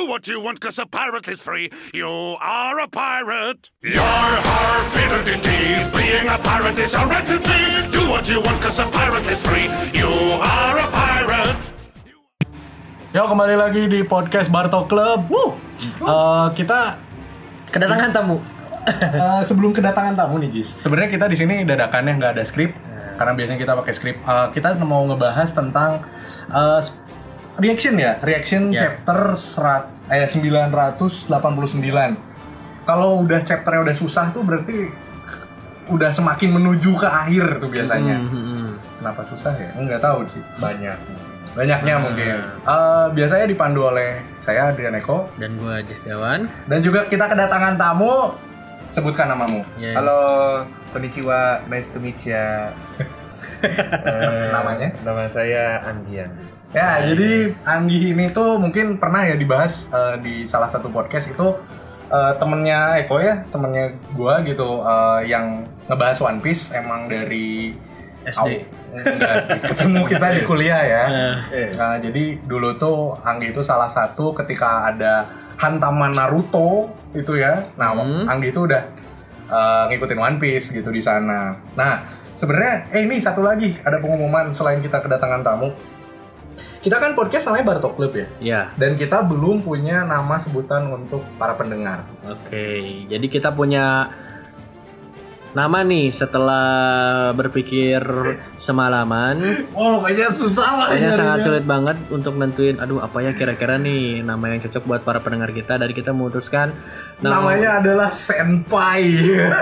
Do what you want, cause a pirate is free. You are a pirate. You're har, indeed. Being a pirate is a right indeed. Do what you want, cause a pirate is free. You are a pirate. Yo kembali lagi di podcast Barto Club. Wuh. Eh, kita Kedatangan tamu. eh, sebelum kedatangan tamu nih Jis. Sebenarnya kita di sini dadakannya nggak ada skrip karena biasanya kita pakai skrip. Eh, kita mau ngebahas tentang eh, reaction ya, reaction Ya. chapter serat eh 989. Kalau udah chapternya udah susah tuh berarti udah semakin menuju ke akhir tuh biasanya. Hmm, hmm, hmm. Kenapa susah ya? Enggak tahu sih. Banyak. Banyaknya mungkin. Eh, biasanya dipandu oleh saya Adrian Eko Dan gue Jistiawan. dan juga kita kedatangan tamu. Sebutkan namamu. Ya, Halo, konnichiwa, nice to meet ya. Eh, Namanya? Nama saya Andian. Ya, jadi Anggi ini tuh mungkin pernah ya dibahas eh, di salah satu podcast itu eh, temennya Eko ya, temennya gua gitu eh, yang ngebahas One Piece emang dari SD. Aw- enggak sih, ketemu kita di kuliah ya. Nah, jadi dulu tuh Anggi itu salah satu ketika ada hantaman Naruto itu ya. Nah, Hmm. Anggi itu udah uh, ngikutin One Piece gitu di sana. Nah, sebenarnya eh ini satu lagi ada pengumuman selain kita kedatangan tamu. Kita kan podcast namanya Bartok Club ya. ya, Dan kita belum punya nama sebutan untuk para pendengar. oke. Jadi kita punya nama nih setelah berpikir semalaman. Oh, kayaknya susah lah. Kayaknya sangat sulit banget untuk nentuin. Aduh, apa ya kira-kira nih nama yang cocok buat para pendengar kita. Dan kita memutuskan nama- Namanya adalah Senpai.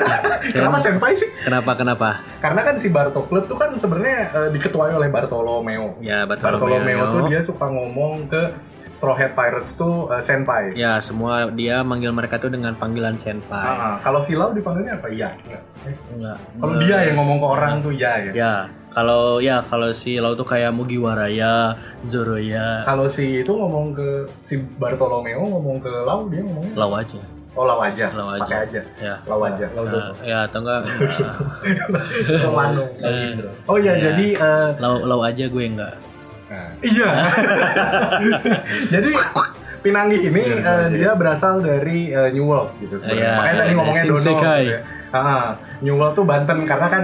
Kenapa Senpai sih? Kenapa kenapa? Karena kan si Barto Club tuh kan sebenarnya eh, diketuai oleh Bartolomeo. Ya, Bartolomeo. Bartolomeo tuh dia suka ngomong ke Straw Hat Pirates tuh eh, senpai. Ya, semua dia manggil mereka tuh dengan panggilan senpai. Ah, ah. Kalau Silau dipanggilnya apa? Iya. Enggak. Eh, Enggak. Kalau enggak. dia yang ngomong ke orang tuh ya ya. Ya, kalau ya kalau si Lau tuh kayak Mugiwara Zoroya, Kalau si itu ngomong ke si Bartolomeo ngomong ke Lau dia ngomongnya Lau aja. oh Lau aja. Lau aja. Pakai aja. Ya. Lau aja. Nah, ya atau enggak Lau. Eh, Oh iya Ya. jadi eh, Lau Lau aja gue enggak. Iya. Jadi Pinanggi ini eh, dia berasal dari eh, New World gitu sebenarnya. Iya, Makanya tadi dari ngomongnya Dono. Gitu ya. Ah, New World tuh Banten karena kan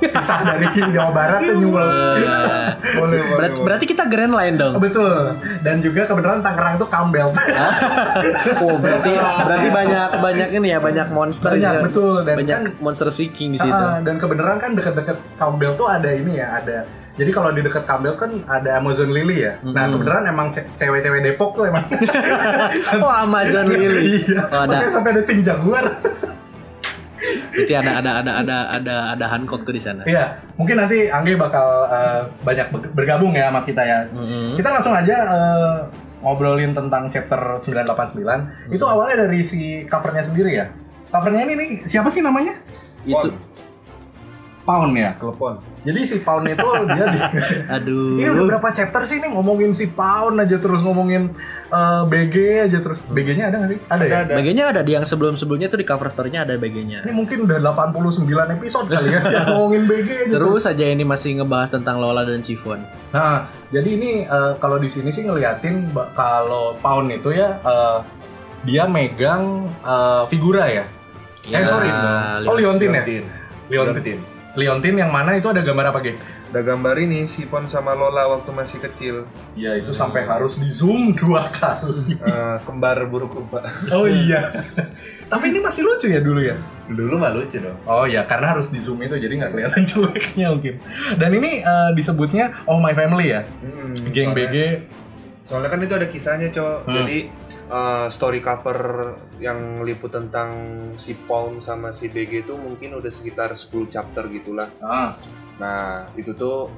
pisah dari Jawa Barat tuh New World. Eh, boleh, boleh, berarti kita Grand Line dong. Betul. Dan juga kebenaran Tangerang tuh Campbell. Oh, berarti berarti banyak banyak ini ya, banyak monster. Banyak, ya. betul. Dan banyak kan- monster seeking di situ. Ah, dan kebenaran kan deket-deket Campbell tuh ada ini ya, ada jadi kalau di dekat Campbell kan ada Amazon Lily ya. Nah, Mm-mm. kebenaran emang ce- cewek-cewek Depok tuh emang. Oh, Amazon Lily. iya. Oh, Makanya ada. sampai ada ting jaguar. Berarti ada ada ada ada ada ada Hancock tuh di sana. Iya, mungkin nanti Angge bakal eh, banyak ber- bergabung ya sama kita ya. Mm-mm. Kita langsung aja eh, ngobrolin tentang chapter 989. Itu awalnya dari si covernya sendiri ya. Covernya ini nih siapa sih namanya? Itu Pound ya. Telepon. Jadi si Pound itu dia di aduh. Ini udah berapa chapter sih nih ngomongin si Pound aja terus ngomongin eh, BG aja terus BG-nya ada nggak sih? Ada, ya? Ada. BG-nya ada di yang sebelum-sebelumnya tuh di cover story-nya ada BG-nya. Ini mungkin udah 89 episode kali ya ngomongin BG aja. Terus aja ini masih ngebahas tentang Lola dan Chiffon. Nah, jadi ini eh, kalau di sini sih ngeliatin kalau Pound itu ya eh, dia megang eh, figura ya. eh sorry, oh Leontin ya? Leontin. Leontin. Leontin yang mana itu ada gambar apa, Ge? Ada gambar ini Sifon sama Lola waktu masih kecil. Ya itu sampai harus di zoom dua kali. Eh, kembar buruk rupa. Oh iya. Tapi ini masih lucu ya dulu ya? Dulu mah lucu dong. Oh iya, karena harus di zoom itu jadi nggak kelihatan jeleknya mungkin. Dan ini eh, disebutnya Oh My Family ya, geng soalnya- BG. Soalnya kan itu ada kisahnya, Cok. Hmm. Jadi eh, story cover yang liput tentang si Paul sama si BG itu mungkin udah sekitar 10 chapter gitulah. Ah, Nah, itu tuh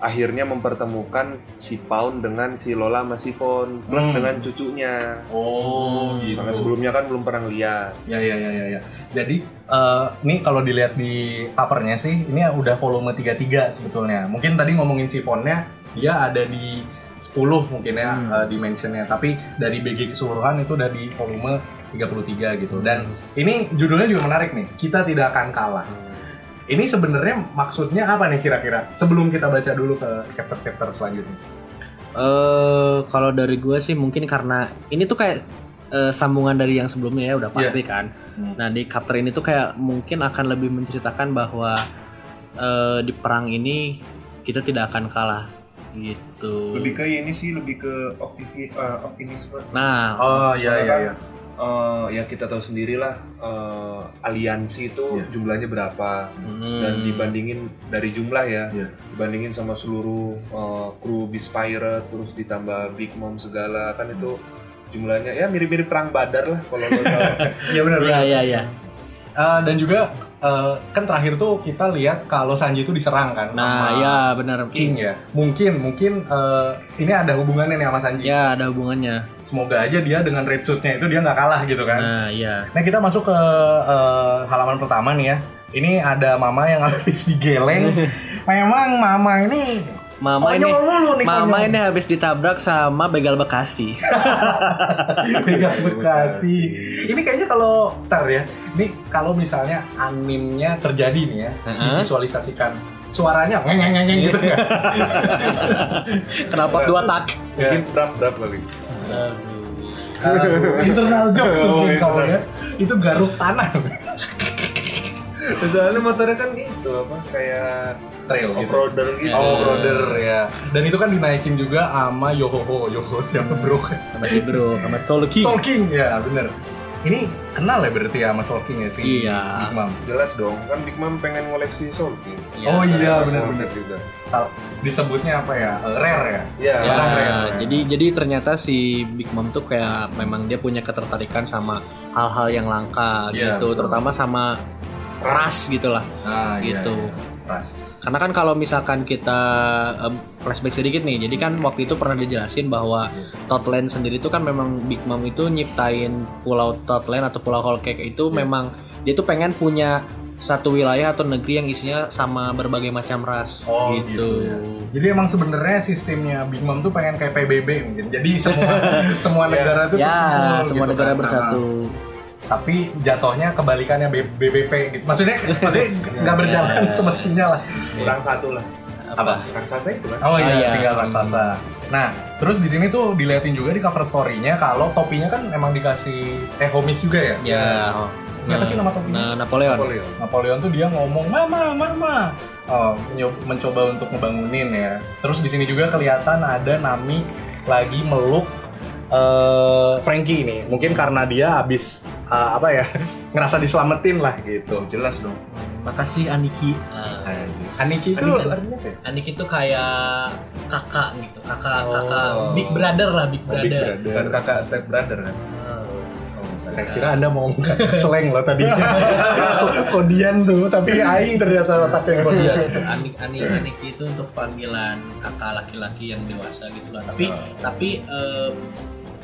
akhirnya mempertemukan si Pound dengan si Lola sama si Fon plus Hmm. dengan cucunya. oh Karena gitu. sebelumnya kan belum pernah lihat. Ya ya ya ya. ya. Jadi eh ini kalau dilihat di covernya sih, ini udah volume 33 sebetulnya. Mungkin tadi ngomongin sifonnya, dia ada di 10 mungkin ya Hmm. eh, dimensionnya. Tapi dari BG keseluruhan itu udah di volume 33 gitu. Dan ini judulnya juga menarik nih. Kita tidak akan kalah. Ini sebenarnya maksudnya apa nih kira-kira? Sebelum kita baca dulu ke chapter-chapter selanjutnya. Eh kalau dari gue sih mungkin karena ini tuh kayak eh, sambungan dari yang sebelumnya ya udah pasti kan. Hmm. Nah di chapter ini tuh kayak mungkin akan lebih menceritakan bahwa eh, di perang ini kita tidak akan kalah gitu. Lebih ke ini sih, lebih ke optivi- eh, optimisme. Nah, Oh iya iya iya. eh, ya kita tahu sendirilah eh, aliansi itu Iya. jumlahnya berapa hmm, dan dibandingin dari jumlah ya Iya. dibandingin sama seluruh eh, kru Beast Pirate terus ditambah Big Mom segala kan itu jumlahnya ya mirip-mirip perang Badar lah kalau lo tahu. Iya benar. Iya benar. iya iya. Eh, dan juga eh, kan terakhir tuh kita lihat kalau Sanji itu diserang kan Nah, sama ya benar. King ya. Mungkin mungkin eh, ini ada hubungannya nih sama Sanji. Ya ada hubungannya. Semoga aja dia dengan red suit-nya itu dia nggak kalah gitu kan. Nah, iya. Nah kita masuk ke eh, halaman pertama nih ya. Ini ada mama yang habis digeleng. Memang mama ini Mama ini konyol mulu nih Mama konyol. ini habis ditabrak sama begal Bekasi. Begal Bekasi. Ini kayaknya kalau ntar ya. Ini kalau misalnya animnya terjadi nih ya, Heeh. visualisasikan suaranya ngeng gitu ya. Kenapa dua tak? mungkin berap berap kali Aduh, internal jokes Oh, mungkin kalau internal. ya. Itu garuk tanah. soalnya motornya kan itu apa kayak Trail gitu. off-roader gitu Oh, brother ya. Dan itu kan dinaikin juga sama Yohoho. Yoho siapa bro? Sama si bro, sama Soul King. Soul King ya, bener. Ini kenal ya berarti ya sama Soul King ya si Iya. Big Mom. jelas dong kan Big Mom pengen ngoleksi Soul King Oh iya, benar-benar. Juga Sal- disebutnya apa ya? Eh, rare ya. ya, Ya, keren. jadi jadi ternyata si Big Mom tuh kayak memang dia punya ketertarikan sama hal-hal yang langka Iya, gitu, betul. terutama sama ras gitu lah. Nah, Gitu. Ras. Karena kan kalau misalkan kita em, flashback sedikit nih, jadi kan waktu itu pernah dijelasin bahwa Totland sendiri itu kan memang Big Mom itu nyiptain pulau Totland atau pulau Whole Cake itu memang dia tuh pengen punya satu wilayah atau negeri yang isinya sama berbagai macam ras Oh, gitu. gitu ya. Jadi emang sebenarnya sistemnya Big Mom tuh pengen kayak PBB mungkin. Jadi semua semua negara tuh ya, kumpul semua gitu negara kan. bersatu. Nah, tapi jatuhnya kebalikannya B- BBP gitu. Maksudnya maksudnya nggak berjalan Ya. semestinya lah. kurang satu lah Apa? raksasa itu kan Oh iya, Ah, iya. tinggal raksasa. Nah, terus di sini tuh diliatin juga di cover story-nya kalau topinya kan emang dikasih eh homies juga ya. Ya. Siapa sih nama topinya? Nah, Napoleon. Napoleon Napoleon tuh dia ngomong mama mama oh, mencoba untuk ngebangunin ya terus di sini juga kelihatan ada Nami lagi meluk eh Frankie ini mungkin karena dia habis eh, apa ya ngerasa diselamatin lah gitu jelas dong Makasih Aniki. Nah, Aniki itu Aniki. artinya apa ya? Aniki tuh kayak kakak gitu, kakak kakak Oh. big brother lah, big Oh, big brother. brother. bukan kakak step brother kan saya kira anda mau ngomong slang loh tadi kodian tuh tapi aing ternyata otaknya kodian Anik Anik Aniki itu untuk panggilan kakak laki-laki yang dewasa gitu lah. Tapi Oh. tapi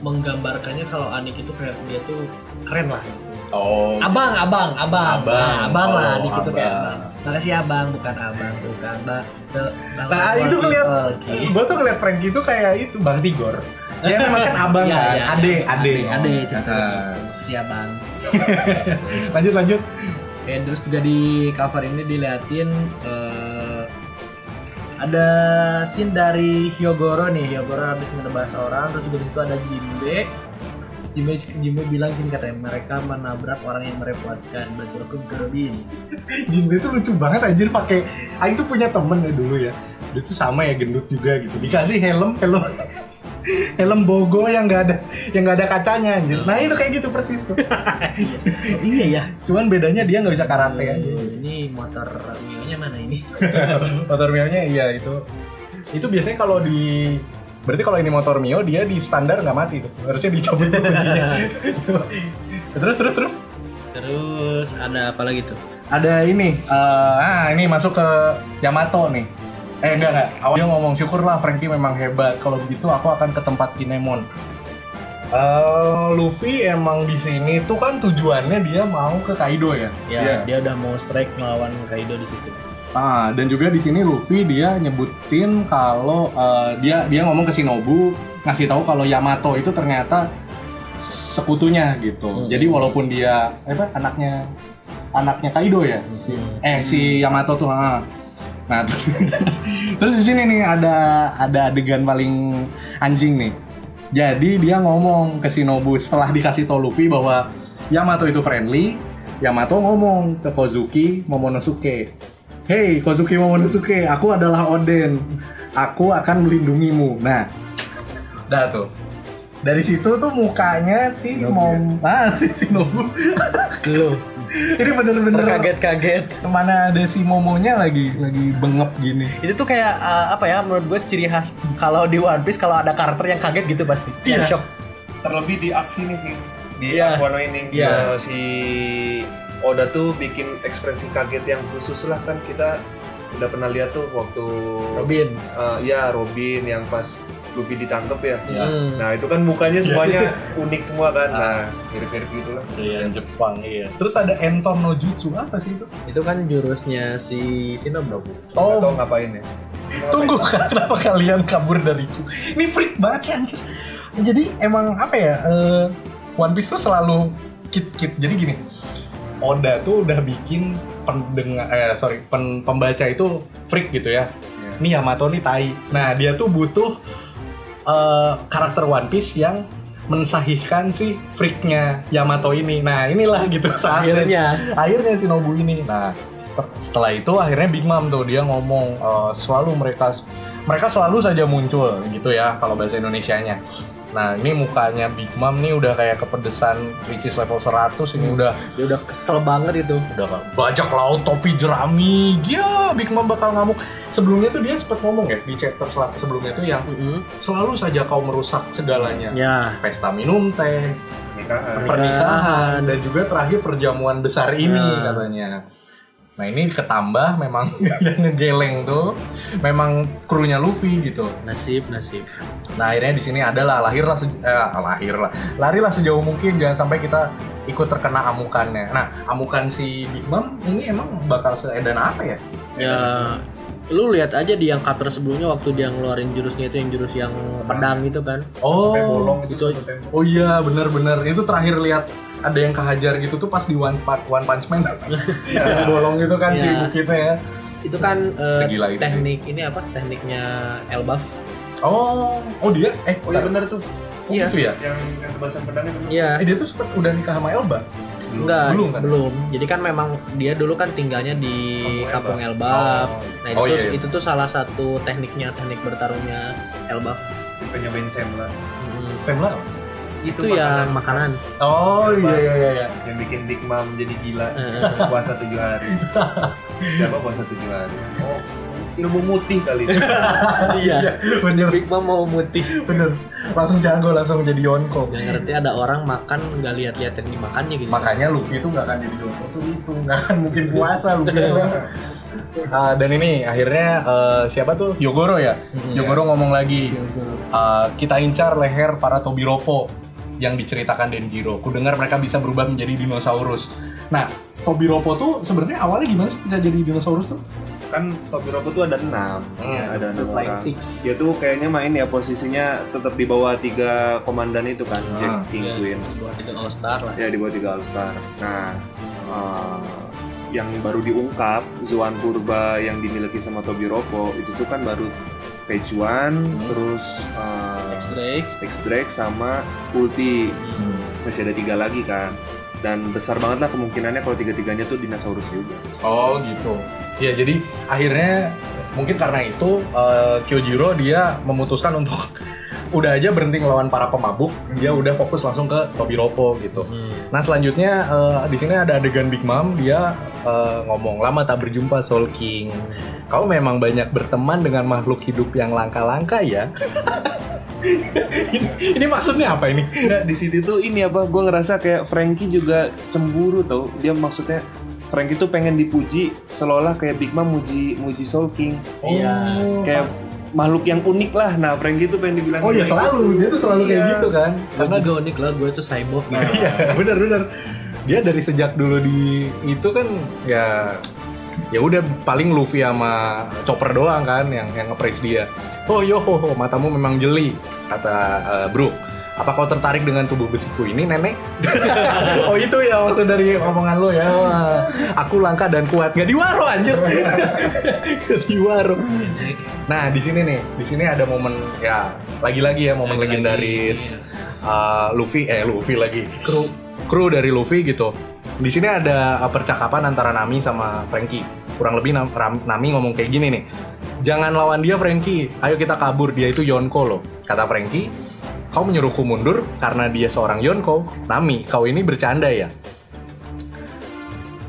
menggambarkannya kalau Anik itu kayak dia tuh keren lah. oh Abang, abang, abang, Abang. Nah, abang lah, Oh, Anik itu kayak abang. abang. Makasih abang, bukan abang, bukan mbak. Se Nah itu kelihatan, gue tuh ngeliat Frankie itu kayak itu Bang Tigor. Ya memang kan abang Iya, kan, iya, ade, iya. ade, ade, cerita Nah, gitu. Si abang. lanjut lanjut. Oke, terus juga di cover ini diliatin eh, ada scene dari Hyogoro nih. Hyogoro habis ngebahas orang, terus juga di situ ada Jimbe. Jimbe, Jimbe bilang gini katanya mereka menabrak orang yang merepotkan. Aku gerobin. Jinbe tuh lucu banget anjir pakai. Aing tuh punya temen ya dulu ya. Dia tuh sama ya gendut juga gitu. Dikasih helm, helm helm bogo yang nggak ada yang nggak ada kacanya anjir. Nah itu kayak gitu persis tuh. iya ya. Cuman bedanya dia nggak bisa karate aja. Ini motor Mio-nya mana ini? Motor Mio-nya iya itu. Itu biasanya kalau di berarti kalau ini motor Mio dia di standar nggak mati tuh. Harusnya dicabut kuncinya. terus terus terus. Terus ada apa lagi tuh? ada ini eh ah ini masuk ke Yamato nih eh enggak enggak awal dia ngomong syukurlah Frankie memang hebat kalau begitu aku akan ke tempat Kinemon Eh Luffy emang di sini tuh kan tujuannya dia mau ke Kaido ya Ya, Iya. dia udah mau strike melawan Kaido di situ. ah dan juga di sini Luffy dia nyebutin kalau eh, dia dia ngomong ke Shinobu ngasih tahu kalau Yamato itu ternyata sekutunya gitu Hmm. jadi walaupun dia eh, apa anaknya anaknya Kaido ya Hmm. eh si Yamato tuh ah. Nah, terus di sini nih ada ada adegan paling anjing nih. Jadi dia ngomong ke Shinobu setelah dikasih tau Luffy bahwa Yamato itu friendly. Yamato ngomong ke Kozuki Momonosuke. Hey Kozuki Momonosuke, aku adalah Oden. Aku akan melindungimu. Nah, dah tuh. Dari situ tuh mukanya si Shinobu Mom, ah si Shinobu. Lu Ini bener-bener terkaget-kaget. Mana ada si Momonya lagi lagi bengep gini. Itu tuh kayak uh, apa ya menurut gue ciri khas kalau di One Piece kalau ada karakter yang kaget gitu pasti. Iya. Yang shock. terlebih di aksi nih sih di Iya. Wano ini Iya. Eh, si Oda tuh bikin ekspresi kaget yang khusus lah kan kita udah pernah lihat tuh waktu Robin. eh, ya Robin yang pas Luffy ditangkap ya Hmm. nah itu kan mukanya semuanya unik semua kan Ah. nah mirip-mirip gitu lah Iya, Jepang iya. Terus ada Enton no Jutsu apa sih itu? Itu kan jurusnya si Shinobu. Oh. Tahu ngapain ya Tunggu kenapa kalian kabur dari itu? Ini freak banget sih anjir. Jadi emang apa ya? eh, One Piece tuh selalu kit kit. Jadi gini, Oda tuh udah bikin pendengar eh sorry pen- pembaca itu freak gitu ya. Iya. Nih Yamato nih tai. Nah dia tuh butuh eh, karakter One Piece yang mensahihkan si freaknya Yamato ini. Nah inilah gitu saatnya. Akhirnya. Akhirnya si Nobu ini. Nah setelah itu akhirnya Big Mom tuh dia ngomong eh, selalu mereka mereka selalu saja muncul gitu ya kalau bahasa Indonesianya nah ini mukanya Big Mom nih udah kayak kepedesan Ricis level 100 ini udah dia udah kesel banget itu. udah bajak laut topi jerami ya Big Mom bakal ngamuk sebelumnya tuh dia sempat ngomong ya di chapter sebelumnya tuh yang Mm-mm. selalu saja kau merusak segalanya Ya. pesta minum teh pernikahan pernikahan dan juga terakhir perjamuan besar ini Nah. katanya. Nah ini ketambah memang yang ngegeleng tuh memang krunya Luffy gitu. Nasib, nasib. Nah akhirnya di sini adalah lahirlah se- eh, lahirlah larilah sejauh mungkin jangan sampai kita ikut terkena amukannya. Nah amukan si Big Mom ini emang bakal seedan apa ya? Ya lu lihat aja di yang cover sebelumnya waktu dia ngeluarin jurusnya itu yang jurus yang pedang itu kan. Oh, bolong itu itu oh iya bener-bener itu terakhir lihat ada yang kehajar gitu tuh pas di One, Part, One Punch Man yang bolong gitu kan si Iya. bukitnya ya. Itu kan Segila itu sih. teknik ini apa? Tekniknya Elbaf. Oh, oh dia eh oh iya bener tuh Oh, Iya. gitu ya? yang yang tebasan pedangnya bener Iya. Eh dia tuh sempet udah nikah sama Elba. Enggak, belum belum, kan? Jadi kan memang dia dulu kan tinggalnya di Kampung Kampung Elbaf. Oh, Nah, itu oh, iya, iya. itu tuh salah satu tekniknya, teknik bertarungnya Elbaf. kita nyobain Sam lah Hmm. Femla. Itu, Itu ya makanan. makanan. Oh iya iya iya. iya. yang bikin Big Mom jadi gila Eh, puasa tujuh hari siapa puasa tujuh hari oh ilmu mutih kali Iya. bener Big Mom mau mutih. bener. Langsung jago langsung jadi Yonko. Gak ngerti ada orang makan nggak lihat-lihat yang dimakannya gitu. Makanya Luffy itu nggak akan jadi Yonko tuh itu nggak akan mungkin puasa Luffy itu. Ah, dan ini akhirnya eh, siapa tuh Yogoro ya? Mm-mm. Yogoro ngomong lagi. eh, kita incar leher para Tobiropo yang diceritakan Denjiro. Ku dengar mereka bisa berubah menjadi dinosaurus. Nah, Tobiropo tuh sebenarnya awalnya gimana sih bisa jadi dinosaurus tuh? kan Tobiropo tuh ada enam Hmm, ya, ada enam orang Six. dia tuh kayaknya main ya posisinya tetap di bawah tiga komandan itu kan Ah, Jack King Iya, Queen Buat itu All Star lah. ya di bawah tiga All Star nah eh, yang baru diungkap Zoan Purba yang dimiliki sama Tobiropo itu tuh kan baru Page One Hmm. terus eh, X Drake. X Drake sama Ulti masih ada tiga lagi kan dan besar banget lah kemungkinannya kalau tiga-tiganya tuh dinosaurus juga Oh gitu. Ya jadi akhirnya mungkin karena itu eh, Kyojiro dia memutuskan untuk udah aja berhenti ngelawan para pemabuk, dia udah fokus langsung ke Tobiropo gitu. Hmm. Nah selanjutnya eh, di sini ada adegan Big Mom dia eh, ngomong lama tak berjumpa Soul King. Kau memang banyak berteman dengan makhluk hidup yang langka-langka ya. ini, ini maksudnya apa ini? Enggak, di situ tuh ini apa, gue ngerasa kayak Frankie juga cemburu tau. Dia maksudnya Frankie tuh pengen dipuji seolah kayak Big Mom muji muji Soul King. Iya. Kayak makhluk yang unik lah. Nah, Frankie tuh pengen dibilang Oh iya kayak selalu, gitu. dia tuh selalu kayak Iya. gitu kan. Gue Karena juga unik lah, gue tuh cyborg. Iya, bener bener. Dia dari sejak dulu di itu kan ya ya udah paling Luffy sama Chopper doang kan yang yang nge-praise dia. Oh yo ho, ho, matamu memang jeli kata eh, Brook. Apa kau tertarik dengan tubuh besiku ini, nenek? oh itu ya maksud dari omongan lo ya. Wah, Aku langka dan kuat. Gak di waro anjir. Gak di waro. Nah di sini nih, di sini ada momen ya lagi-lagi ya momen Lagi-lagi, legendaris. iya. Uh, Luffy, eh Luffy lagi, kru kru dari Luffy gitu. Di sini ada uh, percakapan antara Nami sama Frankie. Kurang lebih Nami ngomong kayak gini nih. Jangan lawan dia Frankie, ayo kita kabur. Dia itu Yonko loh. Kata Frankie, kau menyuruhku mundur karena dia seorang Yonko. Nami, kau ini bercanda ya?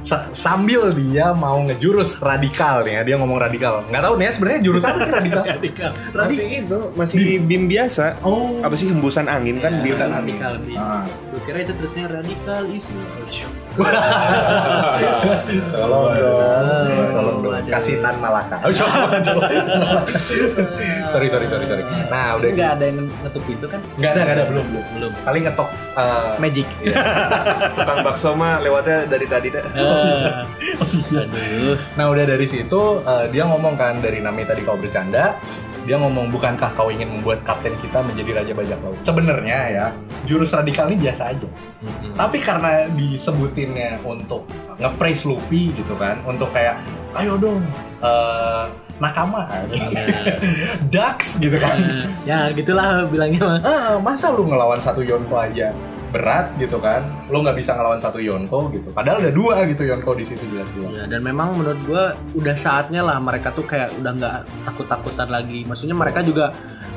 Sa- sambil dia mau ngejurus radikal nih ya, dia ngomong radikal. Nggak tahu nih ya sebenarnya jurus apa sih radikal? radikal Masih itu, masih bim biasa. Oh, Apa sih hembusan angin kan? Iya, Bim. radikal Bim. Ah. Gue kira itu terusnya radikal isu. Tolong dong, tolong dong. Aduh. Kasitan Malaka. Oh, coba, coba. sorry, sorry, sorry, sorry. Nah, udah nggak ada yang ngetuk pintu kan? Nggak ada, nggak ada, belum, belum. Belum. Kali ngetok eh, Magic. Tukang bakso mah lewatnya dari tadi dah. Aduh. Nah udah dari situ eh, dia ngomong kan dari Nami tadi kau bercanda. Dia ngomong bukankah kau ingin membuat kapten kita menjadi raja bajak laut? Sebenarnya ya jurus radikal ini biasa aja. Tapi karena disebutinnya untuk nge-praise Luffy gitu kan untuk kayak ayo dong eh, nakama. Dax gitu kan. Ya gitulah bilangnya mah. ah, masa lu ngelawan satu Yonko aja berat gitu kan lu nggak bisa ngelawan satu Yonko gitu padahal ada dua gitu Yonko di situ jelas-jelas Ya, dan memang menurut gua udah saatnya lah mereka tuh kayak udah nggak takut-takutan lagi. Maksudnya mereka juga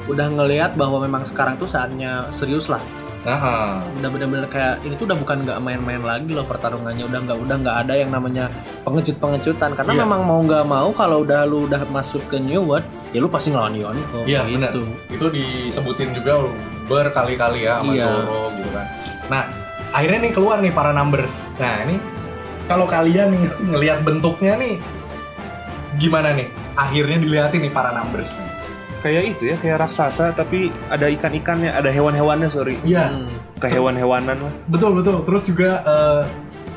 udah ngelihat bahwa memang sekarang tuh saatnya serius lah. nah Udah bener-bener kayak ini tuh udah bukan nggak main-main lagi loh pertarungannya. Udah nggak udah nggak ada yang namanya pengecut-pengecutan. Karena Iya. memang mau nggak mau kalau udah lu udah masuk ke New World, ya lu pasti ngelawan Yonko. Iya benar. gitu. Itu disebutin juga berkali-kali ya sama Iya. Zoro gitu kan. Nah akhirnya nih keluar nih para numbers. Nah ini kalau kalian nih ngelihat bentuknya nih gimana nih? Akhirnya dilihatin nih para numbers. Kayak itu ya, kayak raksasa tapi ada ikan-ikannya, ada hewan-hewannya sorry. Iya Hmm. Ke hewan-hewanan lah. betul betul. Terus juga eh,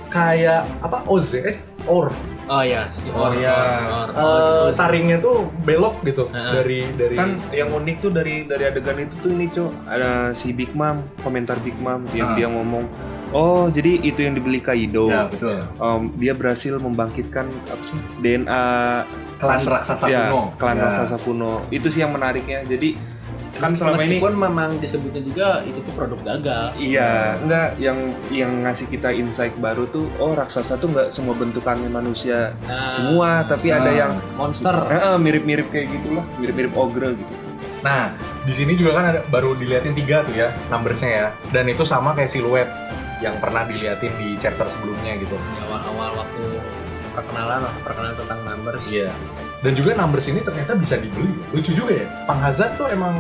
kayak apa Oz eh or Oh ya, si Oh, Or, iya. Or, Or, Eh, Or. taringnya tuh belok gitu Heeh. dari dari Kan yang unik tuh dari dari adegan itu tuh ini cok. Ada si Big Mom komentar Big Mom yang dia ngomong oh jadi itu yang dibeli Kaido. Ya betul. Em, dia berhasil membangkitkan apa sih DNA klan raksasa ya, kuno. Klan Ya. raksasa kuno. Itu sih yang menariknya. Jadi kan selama ini Meskipun memang disebutnya juga itu tuh produk gagal. iya enggak yang yang ngasih kita insight baru tuh oh raksasa tuh nggak semua bentukannya manusia Nah, semua tapi ada Nah. yang monster. eh, mirip-mirip kayak gitulah mirip-mirip ogre gitu Nah, di sini juga kan ada baru diliatin tiga tuh ya numbersnya ya, dan itu sama kayak siluet yang pernah diliatin di chapter sebelumnya gitu. Di awal-awal waktu perkenalan lah, perkenalan tentang numbers. Iya. Dan juga numbers ini ternyata bisa dibeli. Lucu juga ya. Pang Hazard tuh emang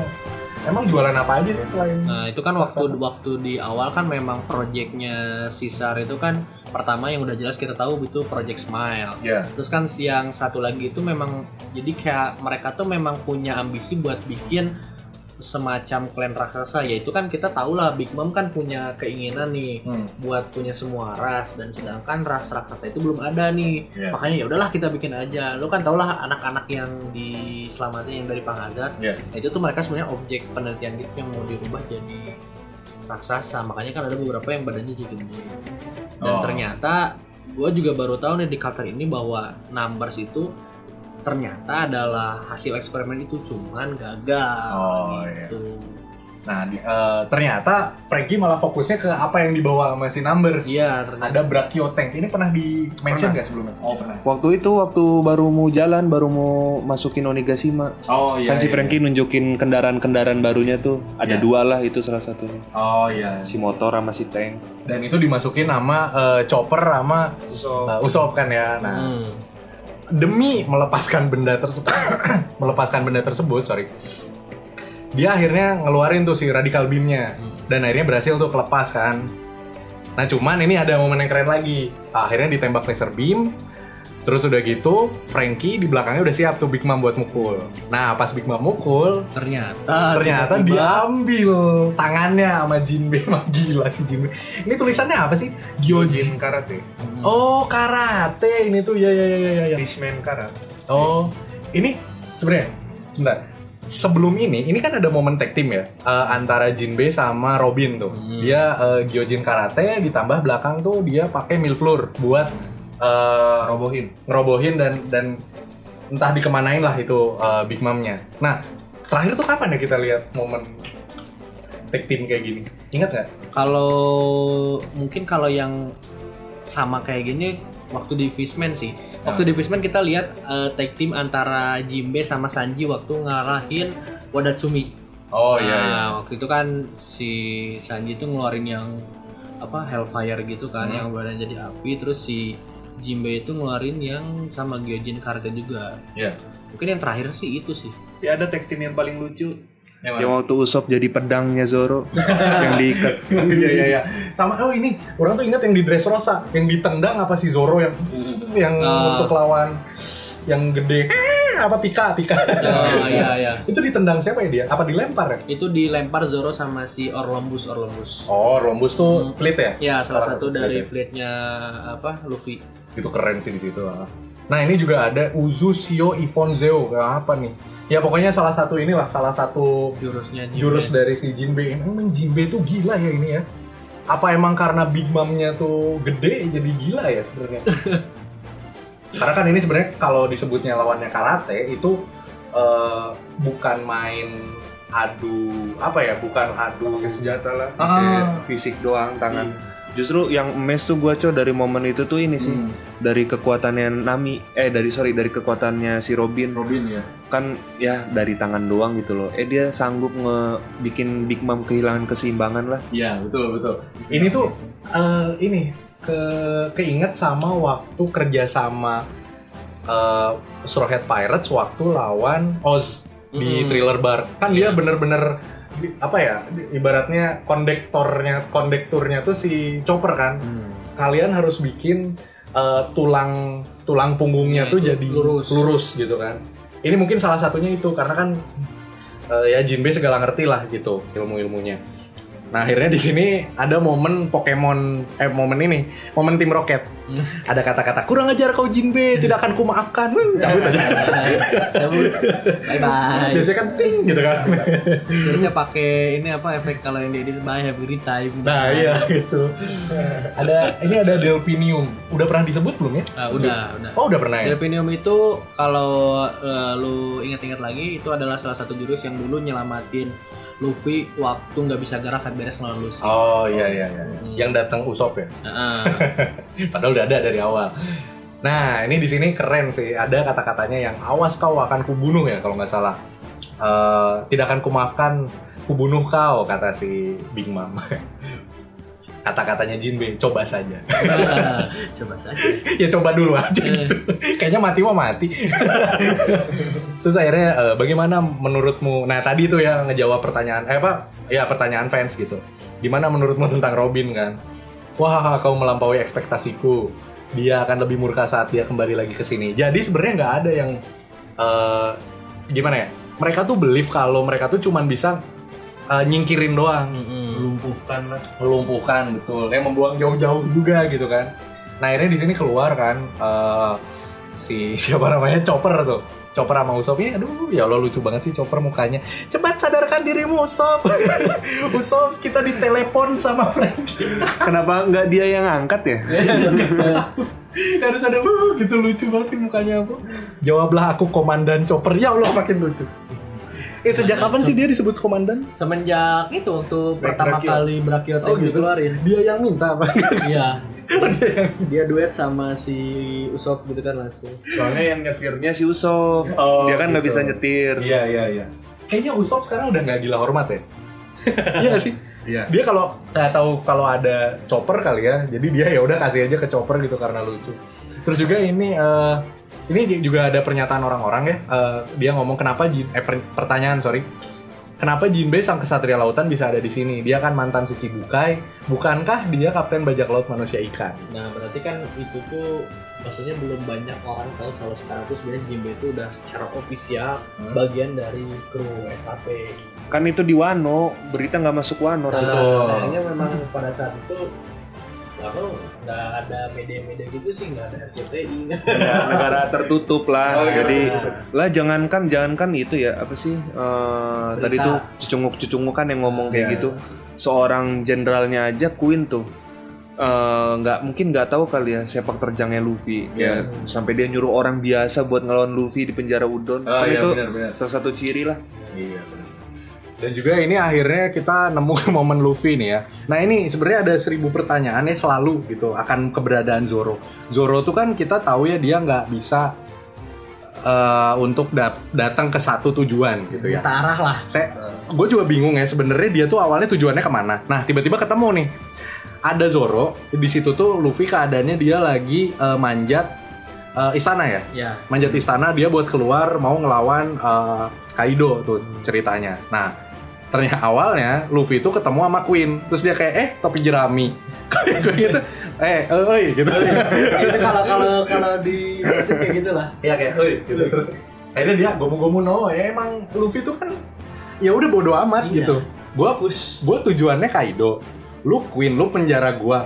emang jualan apa aja sih selain Nah itu kan waktu Raksasa. waktu di awal kan memang projectnya Caesar itu kan pertama yang udah jelas kita tahu itu Project Smile. ya Terus kan yang satu lagi itu memang jadi kayak mereka tuh memang punya ambisi buat bikin semacam klan raksasa yaitu kan kita tahu lah Big Mom kan punya keinginan nih hmm. buat punya semua ras dan sedangkan ras raksasa itu belum ada nih Iya. makanya ya udahlah kita bikin aja lo kan tau lah anak-anak yang diselamatkan yang dari Panghazard Iya. Nah, itu tuh mereka sebenarnya objek penelitian gitu yang mau dirubah jadi raksasa makanya kan ada beberapa yang badannya jadi gede dan Oh. ternyata gue juga baru tahu nih di cover ini bahwa numbers itu ternyata adalah hasil eksperimen itu cuman gagal Oh, iya. gitu. Nah, di- eh, ternyata Frankie malah fokusnya ke apa yang dibawa sama si numbers. Iya, ternyata Ada Brachio Tank. Ini pernah di mention Pernah. nggak sebelumnya? Oh, pernah. waktu itu waktu baru mau jalan baru mau masukin Onigashima Oh kan si Frankie nunjukin kendaraan-kendaraan barunya tuh ada Iya. dua lah itu salah satunya Oh iya. si motor sama si tank Dan itu dimasukin nama eh, Chopper sama eh, Usopp kan ya. Nah, Hmm. Demi melepaskan benda tersebut. Melepaskan benda tersebut sorry. Dia akhirnya ngeluarin tuh si radical beamnya. Dan akhirnya berhasil tuh kelepas kan. Nah cuman ini ada momen yang keren lagi. Akhirnya ditembak laser beam terus udah gitu Frankie di belakangnya udah siap tuh Big Mom buat mukul. Nah pas Big Mom mukul ternyata ternyata tiba-tiba- diambil tangannya sama Jinbe Emang gila sih Jinbe ini tulisannya apa sih? Gyojin karate. Hmm. oh karate. Ini tuh ya ya ya ya ya. Fishman karate. Oh, ini sebenarnya sebentar. sebelum ini, ini kan ada momen tag team ya eh, antara Jinbei sama Robin tuh. Hmm. Dia eh, Gyojin karate ditambah belakang tuh dia pakai milflur buat eh, robohin ngerobohin dan dan entah dikemanain lah itu eh, Big Mom-nya. Nah, terakhir tuh kapan ya kita lihat momen tag team kayak gini? Ingat nggak? Kalau mungkin kalau yang sama kayak gini waktu di Fishman sih. Waktu Ah. di Fishman kita lihat eh, tag team antara Jimbe sama Sanji waktu ngarahin Wadatsumi. Oh Nah, waktu itu kan si Sanji itu ngeluarin yang apa Hellfire gitu kan Hmm. yang badan jadi api terus si Jimbe itu ngeluarin yang sama Gyojin Karate juga. Iya. Mungkin yang terakhir sih itu sih. ya ada tag team yang paling lucu Yang Yang waktu Usop jadi pedangnya Zoro yang diikat. Iya iya iya. Sama oh ini orang tuh ingat yang di Dressrosa, yang ditendang apa si Zoro yang yang Ah. untuk lawan yang gede Eh, apa Pika Pika. Oh iya iya. itu ditendang siapa ya dia? Apa dilempar ya? Itu dilempar Zoro sama si Orlombus Orlombus. Oh, Rombus tuh Hmm. fleet ya? Ya, salah, Salah satu satu dari fleet fleetnya apa Luffy. Itu keren sih di situ. ah. Nah, ini juga ada Uzu Shio Ifonzeo. Apa nih? Ya pokoknya salah satu inilah, salah satu Jurusnya Jinbe. jurus dari si Jinbe. Emang Jinbe tuh gila ya ini ya. Apa emang karena Big Mom-nya tuh gede jadi gila ya sebenarnya? karena kan ini sebenarnya kalau disebutnya lawannya karate itu eh, bukan main adu apa ya? Bukan adu Pakai senjata lah, Ah. fisik doang tangan. Justru yang emes tuh gua cow dari momen itu tuh ini sih Hmm. dari kekuatannya Nami eh dari sorry dari kekuatannya si Robin Robin ya. kan ya dari tangan doang gitu loh eh dia sanggup nge bikin Big Mom kehilangan keseimbangan lah Iya betul betul. Ini tuh eh, ini ke keinget sama waktu kerja sama eh Straw Hat Pirates waktu lawan Oz di Hmm. Thriller Bar. Kan dia Iya. bener-bener apa ya ibaratnya kondektornya kondekturnya tuh si Chopper kan. Kalian harus bikin eh, tulang tulang punggungnya Ya, tuh jadi lurus. lurus gitu kan. Ini mungkin salah satunya itu karena kan eh, ya Jinbe segala ngerti lah gitu ilmu-ilmunya. Nah akhirnya di sini ada momen Pokemon eh momen ini momen tim Rocket. Hmm. Ada kata-kata kurang ajar kau Jinbe tidak akan kumaafkan. Hmm, cabut aja. bye bye. Biasanya kan ting gitu kan. Biasanya pakai ini apa efek kalau yang diedit bye every time. Nah iya gitu. Ada ini ada Delphinium. Udah pernah disebut belum ya? Ah, udah, udah. Oh udah pernah ya. Delphinium itu kalau eh, lu ingat-ingat lagi itu adalah salah satu jurus yang dulu nyelamatin Luffy waktu nggak bisa gerak saat beres ngelawan Lucy. Oh iya iya iya. Hmm. Yang datang Usop ya. Heeh. Padahal udah ada dari awal. Nah, ini di sini keren sih. Ada kata-katanya yang awas kau akan kubunuh ya kalau nggak salah. Eh, tidak akan kumaafkan kubunuh kau kata si Big Mom. Kata-katanya Jinbe, coba saja. Coba saja. ya coba dulu aja Eh. gitu. Kayaknya mati mah mati. Terus akhirnya eh, bagaimana menurutmu? Nah tadi tuh ya ngejawab pertanyaan, eh apa? Ya pertanyaan fans gitu. Gimana menurutmu tentang Robin kan? Wah kau melampaui ekspektasiku. Dia akan lebih murka saat dia kembali lagi ke sini. Jadi sebenarnya nggak ada yang eh, gimana ya? Mereka tuh believe kalau mereka tuh cuman bisa eh, nyingkirin doang Mm-mm. melumpuhkan lah melumpuhkan betul kayak membuang jauh-jauh juga gitu kan nah akhirnya di sini keluar kan eh, si siapa namanya Chopper tuh Chopper sama Usop ini aduh ya Allah lucu banget sih Chopper mukanya. Cepat sadarkan dirimu Usop Usop kita ditelepon sama Frankie. Kenapa nggak dia yang angkat ya? Harus ada "Uh," gitu lucu banget sih mukanya bro jawablah aku komandan Chopper ya Allah makin lucu. Eh sejak kapan sih dia disebut komandan? Semenjak itu waktu pertama Brachio. kali Brachio Oh, gitu. dikeluarin. dia yang minta apa? Iya. Dia yang Dia duet sama si Usop gitu kan langsung. soalnya yang nyetirnya si Usop Oh, dia kan nggak gitu. bisa nyetir Iya iya iya. Kayaknya Usop sekarang udah nggak gila hormat ya. Iya nggak sih? Iya. Dia kalau nggak tahu kalau ada chopper kali ya, jadi dia ya udah kasih aja ke chopper gitu karena lucu. Terus juga ini eh, ini juga ada pernyataan orang-orang ya. eh, dia ngomong kenapa Jin, eh per- pertanyaan sorry. Kenapa Jinbei sang kesatria lautan bisa ada di sini? Dia kan mantan si Chibukai. Bukankah dia kapten bajak laut manusia ikan? Nah, berarti kan itu tuh maksudnya belum banyak orang tahu kalau sekarang tuh sebenarnya Jimbe itu udah secara ofisial Hmm. bagian dari kru SKP. kan itu di Wano berita nggak masuk Wano Nah, sayangnya memang pada saat itu Wano nggak ada media-media gitu sih, nggak ada RCTI, nggak Ya, negara tertutup lah. Oh, iya. Jadi lah jangankan jangankan itu ya apa sih eh, tadi tuh cucunguk-cucunguk kan yang ngomong kayak Iya. gitu. Seorang jenderalnya aja Queen tuh eh, nggak mungkin nggak tahu kali ya sepak terjangnya Luffy ya sampai dia nyuruh orang biasa buat ngelawan Luffy di penjara Udon Oh, kan iya, itu benar-benar. salah satu ciri lah Iya benar. Dan juga ini akhirnya kita nemu momen Luffy nih ya. Nah ini sebenarnya ada seribu pertanyaannya selalu gitu akan keberadaan Zoro. Zoro tuh kan kita tahu ya dia nggak bisa eh, untuk dat- datang ke satu tujuan gitu ya. Minta arah lah. Saya, gue juga bingung ya sebenarnya dia tuh awalnya tujuannya ke mana. Nah tiba-tiba ketemu nih ada Zoro di situ tuh Luffy keadaannya dia lagi eh, manjat eh, istana ya Ya. manjat istana dia buat keluar mau ngelawan eh, Kaido tuh ceritanya. Nah, ternyata awalnya Luffy itu ketemu sama Queen, terus dia kayak eh topi jerami. Kayak gitu. Eh, oi gitu. Itu kalau kalau kalau di itu kayak gitu lah. Iya kayak oi gitu terus akhirnya dia gomu-gomu no ya emang Luffy tuh kan ya udah bodo amat Iya. gitu. Gua gua tujuannya Kaido. Lu Queen, lu penjara gua.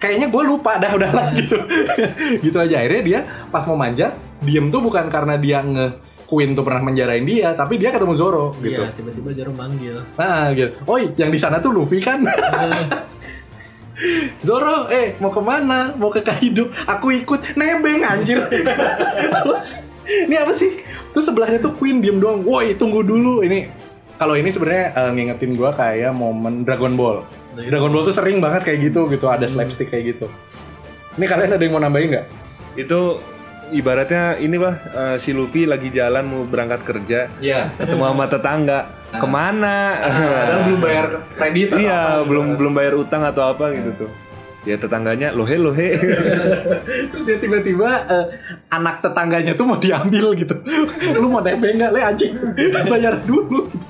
Kayaknya gue lupa dah udahlah gitu. gitu aja akhirnya dia pas mau manjat, diem tuh bukan karena dia nge Queen tuh pernah menjarain dia, tapi dia ketemu Zoro gitu. Iya, tiba-tiba jarum manggil. Nah, gitu. Oh, yang di sana tuh Luffy kan. Zoro, eh mau ke mana? Mau ke Kaido? Aku ikut. Nebeng anjir. ini apa sih? Terus sebelahnya tuh Queen diem doang. Woi, tunggu dulu. Ini kalau ini sebenarnya eh, ngingetin gua kayak momen Dragon Ball. Dragon Ball tuh sering banget kayak gitu gitu, ada slapstick kayak gitu. Ini kalian ada yang mau nambahin nggak? itu ibaratnya ini bah eh, si Luffy lagi jalan mau berangkat kerja Iya. ketemu sama tetangga ke mana Padahal belum bayar kredit. iya belum gitu. belum bayar utang atau apa gitu tuh ya tetangganya lohe lohe Terus dia tiba-tiba eh, anak tetangganya tuh mau diambil gitu. Lu mau nebeng nggak? Le anjing, bayar dulu. gitu.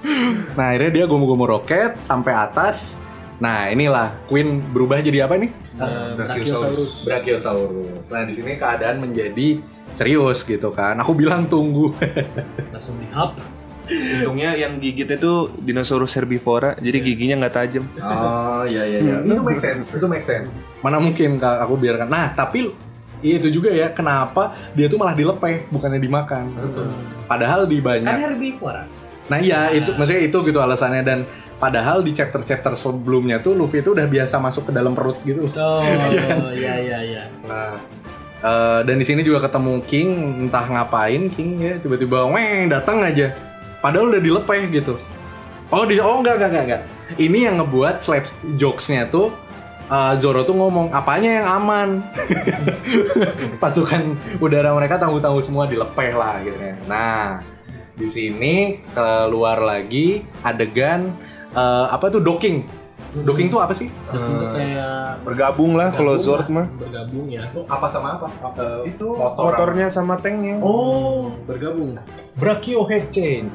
Nah akhirnya dia gomu-gomu roket sampai atas. Nah inilah Queen berubah jadi apa nih? Eh, Brachiosaurus. Brachiosaurus. Nah di sini keadaan menjadi serius gitu kan. Aku bilang tunggu. Langsung di up. untungnya yang gigitnya tuh dinosaurus herbivora jadi giginya nggak tajam Oh iya iya iya. Itu make sense. Itu make sense. Mana mungkin Kak, aku biarkan. Nah tapi itu juga ya kenapa dia tuh malah dilepeh bukannya dimakan. Padahal di banyak Kan herbivora. Nah iya itu maksudnya itu gitu alasannya dan padahal di chapter-chapter sebelumnya tuh Luffy itu udah biasa masuk ke dalam perut gitu. Oh, Iya kan? iya iya iya. Nah eh, dan di sini juga ketemu King entah ngapain King ya tiba-tiba weng datang aja. Padahal udah dilepeh gitu. Oh di oh enggak enggak enggak enggak. Ini yang ngebuat slap jokesnya tuh eh, Zoro tuh ngomong apanya yang aman. Pasukan udara mereka tangguh-tangguh semua dilepeh lah gitu ya. Nah di sini keluar lagi adegan eh, apa tuh docking. Docking tuh apa sih? Itu kayak bergabung lah kalau Zord mah bergabung ya. Apa sama apa? itu motor. motornya sama tanknya Oh, Bergabung. Brachio head change.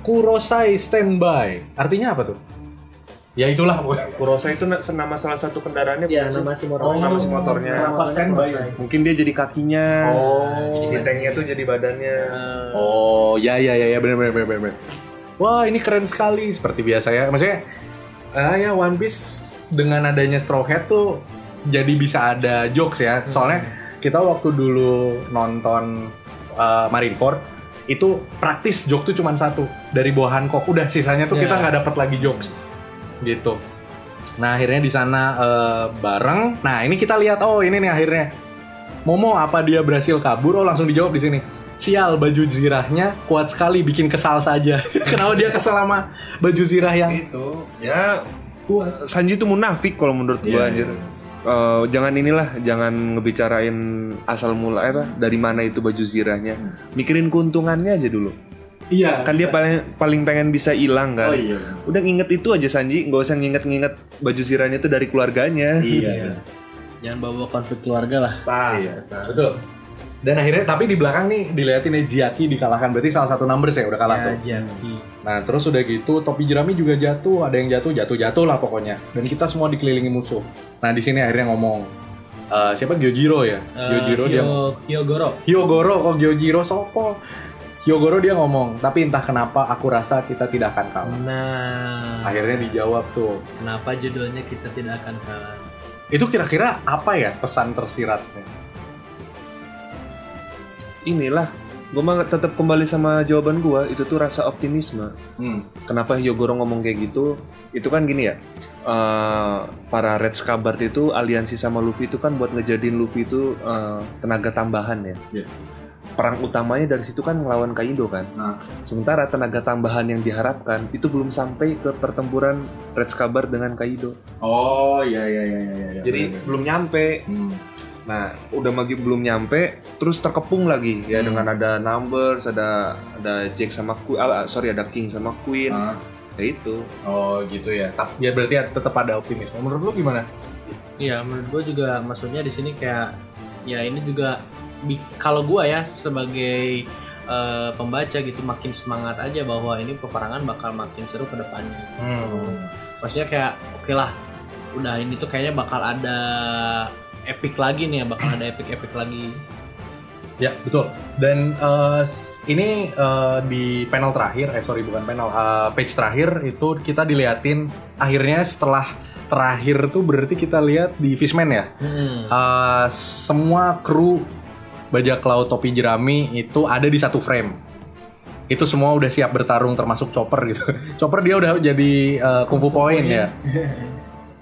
Kurosai standby. Artinya apa tuh? Ya itulah pokoknya. Kurosa itu na- nama salah satu kendaraannya Ya, nama si motor. Oh, nama si motornya. Kenapa standby? mungkin dia jadi kakinya Oh. si tanknya tuh jadi badannya Oh, ya ya ya ya benar benar benar benar. Wah, ini keren sekali seperti biasa ya. Maksudnya ah ya One Piece dengan adanya Straw Hat tuh jadi bisa ada jokes ya. Soalnya kita waktu dulu nonton uh, Marineford itu praktis joke tuh cuma satu dari bawah Hancock udah sisanya tuh kita Ya. nggak dapat lagi jokes gitu. Nah akhirnya di sana eh, bareng. Nah ini kita lihat oh ini nih akhirnya Momo apa dia berhasil kabur? Oh langsung dijawab di sini. Sial baju zirahnya kuat sekali bikin kesal saja. Kenapa dia kesel sama baju zirah yang itu ya Sanji itu munafik kalau menurut gua anjir Eh, jangan inilah jangan ngebicarain asal mula apa dari mana itu baju zirahnya mikirin keuntungannya aja dulu Iya. kan dia paling paling pengen bisa hilang kan Oh iya. udah nginget itu aja Sanji nggak usah nginget-nginget baju zirahnya itu dari keluarganya Iya. Jangan bawa konflik keluarga lah. Iya. Betul. Dan akhirnya tapi di belakang nih dilihatin nih Jiaki dikalahkan berarti salah satu numbers ya udah kalah tuh. Ya, jadi. Nah terus udah gitu topi jerami juga jatuh, ada yang jatuh, jatuh jatuh lah pokoknya. Dan kita semua dikelilingi musuh. Nah di sini akhirnya ngomong eh, siapa Gyojiro ya? Gyojiro dia Hyogoro. Hyogoro kok Gyojiro sopo? Hyogoro dia ngomong, tapi entah kenapa aku rasa kita tidak akan kalah. Nah, Akhirnya dijawab tuh. kenapa judulnya kita tidak akan kalah? Itu kira-kira apa ya pesan tersiratnya? Inilah, gue mah tetap kembali sama jawaban gue. Itu tuh rasa optimisme. Hmm. Kenapa Hyogoro ngomong kayak gitu? Itu kan gini ya. eh, para Red Scabbard itu aliansi sama Luffy itu kan buat ngejadiin Luffy itu eh, tenaga tambahan ya. Iya. Perang utamanya dari situ kan ngelawan Kaido kan. Nah. Sementara tenaga tambahan yang diharapkan itu belum sampai ke pertempuran Red Scabbard dengan Kaido. Oh iya iya iya iya. iya. Jadi belum nyampe. Hmm. Nah, udah magi belum nyampe, terus terkepung lagi ya Hmm. dengan ada numbers, ada ada Jack sama Queen, ah, sorry ada King sama Queen, Ah. ya itu. Oh gitu ya. Tapi ya berarti tetap ada optimisme. Menurut lu gimana? Iya, menurut gue juga maksudnya di sini kayak ya ini juga kalau gua ya sebagai eh, pembaca gitu makin semangat aja bahwa ini peperangan bakal makin seru ke depannya. Hmm. Maksudnya kayak oke lah, udah ini tuh kayaknya bakal ada epic lagi nih ya, bakal ada epic-epic lagi. Ya betul. Dan s- ini eh, di panel terakhir, eh sorry bukan panel, eh, page terakhir itu kita diliatin akhirnya setelah terakhir tuh berarti kita lihat di Fishman ya. Eh, semua kru bajak laut topi jerami itu ada di satu frame. Itu semua udah siap bertarung termasuk Chopper gitu. Chopper dia udah jadi eh, kungfu point ya.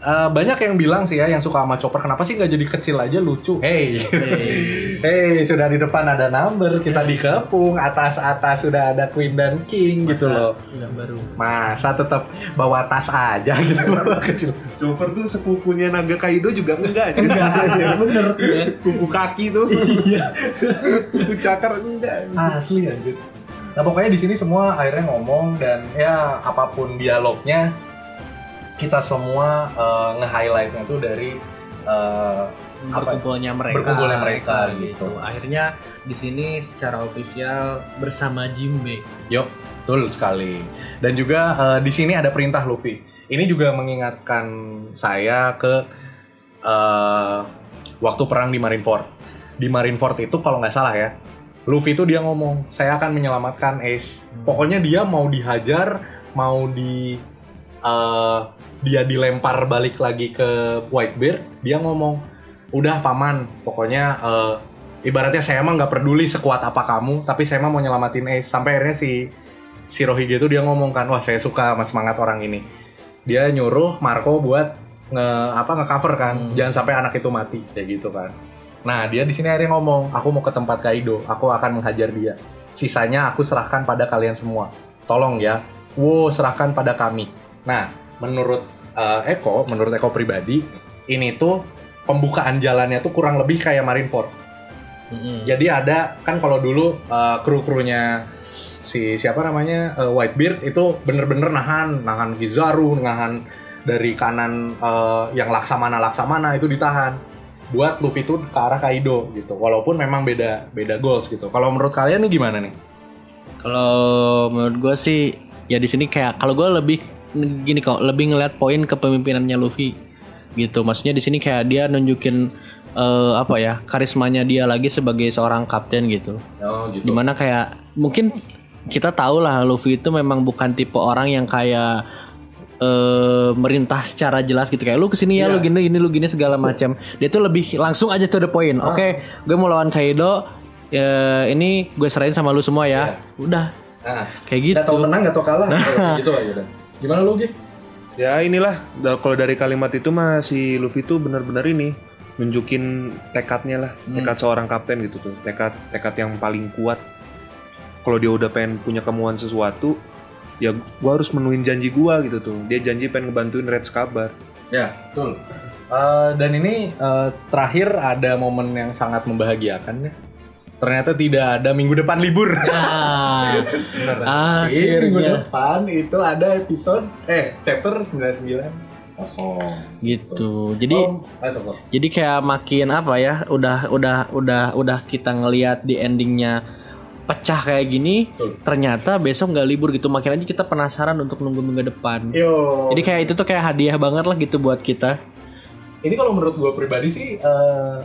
Eh, banyak yang bilang sih ya yang suka sama Chopper kenapa sih nggak jadi kecil aja lucu. Hey. Hey, sudah di depan ada number, kita dikepung, atas-atas sudah ada Queen dan King gitu loh. Enggak baru. Masa tetap bawa tas aja gitu loh kecil. Chopper tuh sepupunya Naga Kaido juga enggak. Bener. ya. Kuku kaki tuh. Iya. Kuku cakar enggak. Asli anjir. Nah pokoknya di sini semua akhirnya ngomong dan ya apa pun dialognya kita semua eh, nge-highlightnya tuh dari Apa? berkumpulnya mereka. Berkumpulnya mereka, gitu. Akhirnya di sini secara ofisial bersama Jimbe. Yuk, betul sekali. Dan juga eh, di sini ada perintah Luffy. Ini juga mengingatkan saya ke eh, waktu perang di Marineford. Di Marineford itu kalau nggak salah ya, Luffy itu dia ngomong, saya akan menyelamatkan Ace. Pokoknya dia mau dihajar, mau di eh, dia dilempar balik lagi ke Whitebeard, dia ngomong, udah paman, pokoknya eh, ibaratnya saya emang nggak peduli sekuat apa kamu, tapi saya emang mau nyelamatin Ace. Sampai akhirnya si si Rohige itu dia ngomong kan, wah saya suka sama semangat orang ini. Dia nyuruh Marco buat nge apa nge-cover kan, jangan sampai anak itu mati kayak gitu kan. Nah dia di sini akhirnya ngomong, aku mau ke tempat Kaido, aku akan menghajar dia. Sisanya aku serahkan pada kalian semua. Tolong ya, wow serahkan pada kami. Nah menurut eh, Eko, menurut Eko pribadi, ini tuh pembukaan jalannya tuh kurang lebih kayak Marineford. Jadi ada kan kalau dulu uh, kru-krunya si siapa namanya uh, Whitebeard itu bener-bener nahan, nahan Kizaru, nahan dari kanan uh, yang laksamana laksamana itu ditahan buat Luffy itu ke arah Kaido gitu. Walaupun memang beda beda goals gitu. Kalau menurut kalian nih gimana nih? Kalau menurut gue sih ya di sini kayak kalau gue lebih gini kok lebih ngeliat poin kepemimpinannya Luffy gitu. Maksudnya di sini kayak dia nunjukin eh, apa ya karismanya dia lagi sebagai seorang kapten gitu. Oh gitu. Di mana kayak mungkin kita tahu lah Luffy itu memang bukan tipe orang yang kayak eh merintah secara jelas gitu kayak lu ke sini ya Iya. lu gini gini lu gini segala macam dia tuh lebih langsung aja to the point Ah. oke gue mau lawan Kaido ya ini gue serahin sama lu semua ya udah Nah, kayak gitu nggak tahu menang nggak tahu kalah. Oh, gitu aja udah. Gimana lu Gip? Ya inilah kalau dari kalimat itu mah si Luffy tuh benar-benar ini nunjukin tekadnya lah, tekad seorang kapten gitu tuh, tekad tekad yang paling kuat. Kalau dia udah pengen punya kemauan sesuatu, ya gua harus menuhin janji gua gitu tuh. Dia janji pengen ngebantuin Red Scabbard. Ya, betul. Eh, dan ini eh, terakhir ada momen yang sangat membahagiakan ya. Ternyata tidak ada minggu depan libur. Ah, Iya, minggu akhirnya depan itu ada episode eh chapter 99 kosong. gitu. Jadi Oh, jadi kayak makin apa ya udah udah udah udah kita ngelihat di endingnya pecah kayak gini Betul. ternyata besok nggak libur gitu. Makin aja kita penasaran untuk nunggu minggu depan. Yo. jadi kayak itu tuh kayak hadiah banget lah gitu buat kita. Ini kalau menurut gue pribadi sih eh,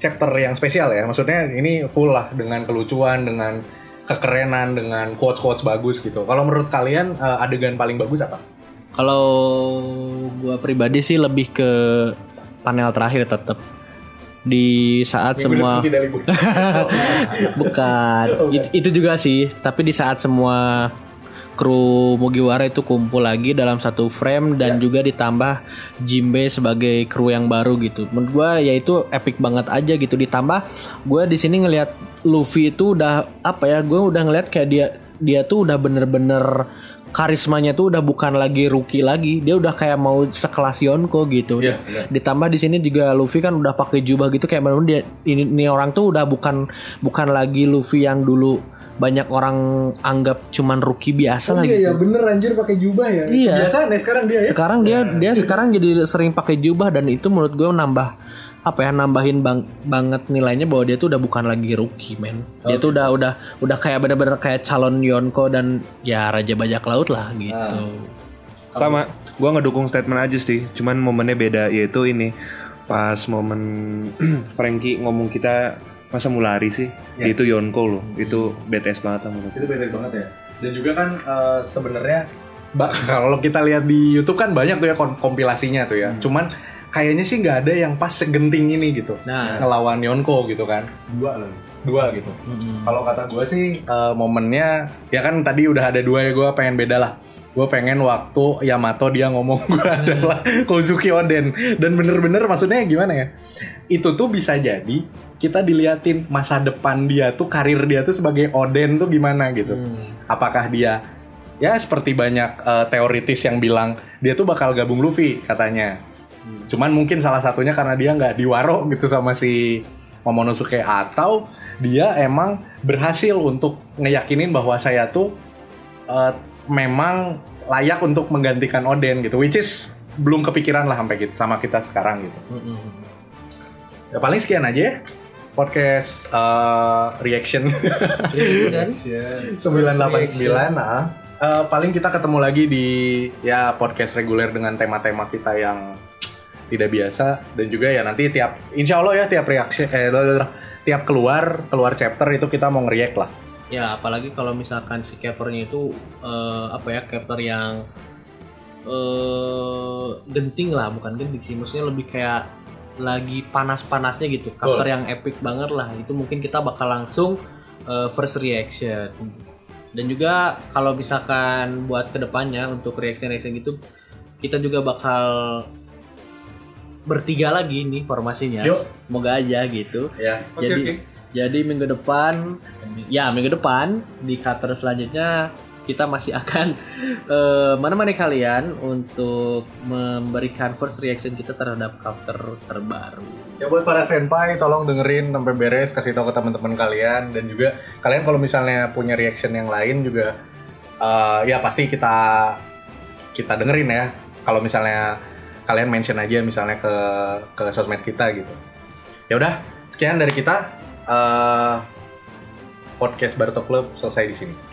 chapter yang spesial ya. Maksudnya ini full lah dengan kelucuan, dengan kekerenan, dengan quotes-quotes bagus gitu. Kalau menurut kalian eh, adegan paling bagus apa? kalau gua pribadi sih lebih ke panel terakhir tetap di saat semua bukan It- itu juga sih tapi di saat semua kru Mugiwara itu kumpul lagi dalam satu frame dan juga ditambah Jimbe sebagai kru yang baru gitu. Menurut gua ya itu epic banget aja gitu. Ditambah gua di sini ngelihat Luffy itu udah apa ya gua udah ngelihat kayak dia dia tuh udah bener-bener karismanya tuh udah bukan lagi rookie lagi. Dia udah kayak mau sekelas Yonko gitu. Iya, benar. ditambah di sini juga Luffy kan udah pakai jubah gitu. Kayak bener dia ini, ini orang tuh udah bukan bukan lagi Luffy yang dulu banyak orang anggap cuman rookie biasa lah gitu. Iya ya bener anjir pakai jubah ya. Iya. Biasa nih sekarang dia ya. Sekarang dia dia sekarang jadi sering pakai jubah dan itu menurut gue nambah apa ya nambahin bang, banget nilainya bahwa dia tuh udah bukan lagi rookie men. Dia tuh udah udah udah kayak bener-bener kayak calon Yonko dan ya raja bajak laut lah gitu. Sama, gua ngedukung statement aja sih. Cuman momennya beda yaitu ini pas momen Frankie ngomong kita masa mau lari sih. Ya. Itu Yonko loh. Itu BTS banget menurut. Itu beda banget ya. Dan juga kan eh, sebenarnya kalau kita lihat di YouTube kan banyak tuh ya kom- kompilasinya tuh ya. Cuman kayaknya sih nggak ada yang pas segenting ini gitu. Nah. ngelawan Yonko gitu kan. Dua loh. Dua gitu. Mm-mm. Kalau kata gue sih eh, momennya ya kan tadi udah ada dua ya gue pengen beda lah. Gue pengen waktu Yamato dia ngomong gue adalah Kozuki Oden dan bener-bener maksudnya gimana ya? Itu tuh bisa jadi kita diliatin masa depan dia tuh karir dia tuh sebagai Oden tuh gimana gitu. Apakah dia ya seperti banyak eh, teoritis yang bilang dia tuh bakal gabung Luffy katanya. Cuman mungkin salah satunya karena dia nggak diwaro gitu sama si Momonosuke atau dia emang berhasil untuk ngeyakinin bahwa saya tuh eh, memang layak untuk menggantikan Oden gitu, which is belum kepikiran lah sampai gitu sama kita sekarang gitu. Mm-mm. Ya paling sekian aja ya podcast eh, reaction. Reaction. 989 nah. Eh, paling kita ketemu lagi di ya podcast reguler dengan tema-tema kita yang tidak biasa. Dan juga ya nanti tiap insya Allah ya tiap reaction eh tiap keluar keluar chapter itu kita mau nge-react lah. Ya apalagi kalau misalkan si capernya itu eh, apa ya caper yang eh genting lah bukan genting sih. Maksudnya lebih kayak lagi panas-panasnya gitu. Caper yang epic banget lah. Itu mungkin kita bakal langsung eh, first reaction. Dan juga kalau misalkan buat ke depannya untuk reaction reaction gitu kita juga bakal bertiga lagi nih formasinya. Yuk. semoga aja gitu. Ya. Jadi jadi minggu depan ya minggu depan di cutter selanjutnya kita masih akan eh, menemani kalian untuk memberikan first reaction kita terhadap cover terbaru. ya buat para senpai tolong dengerin sampai beres kasih tahu ke teman-teman kalian. Dan juga kalian kalau misalnya punya reaction yang lain juga eh, ya pasti kita kita dengerin ya. Kalau misalnya kalian mention aja misalnya ke ke sosmed kita gitu. Ya udah sekian dari kita. Eh, podcast Barto Club selesai di sini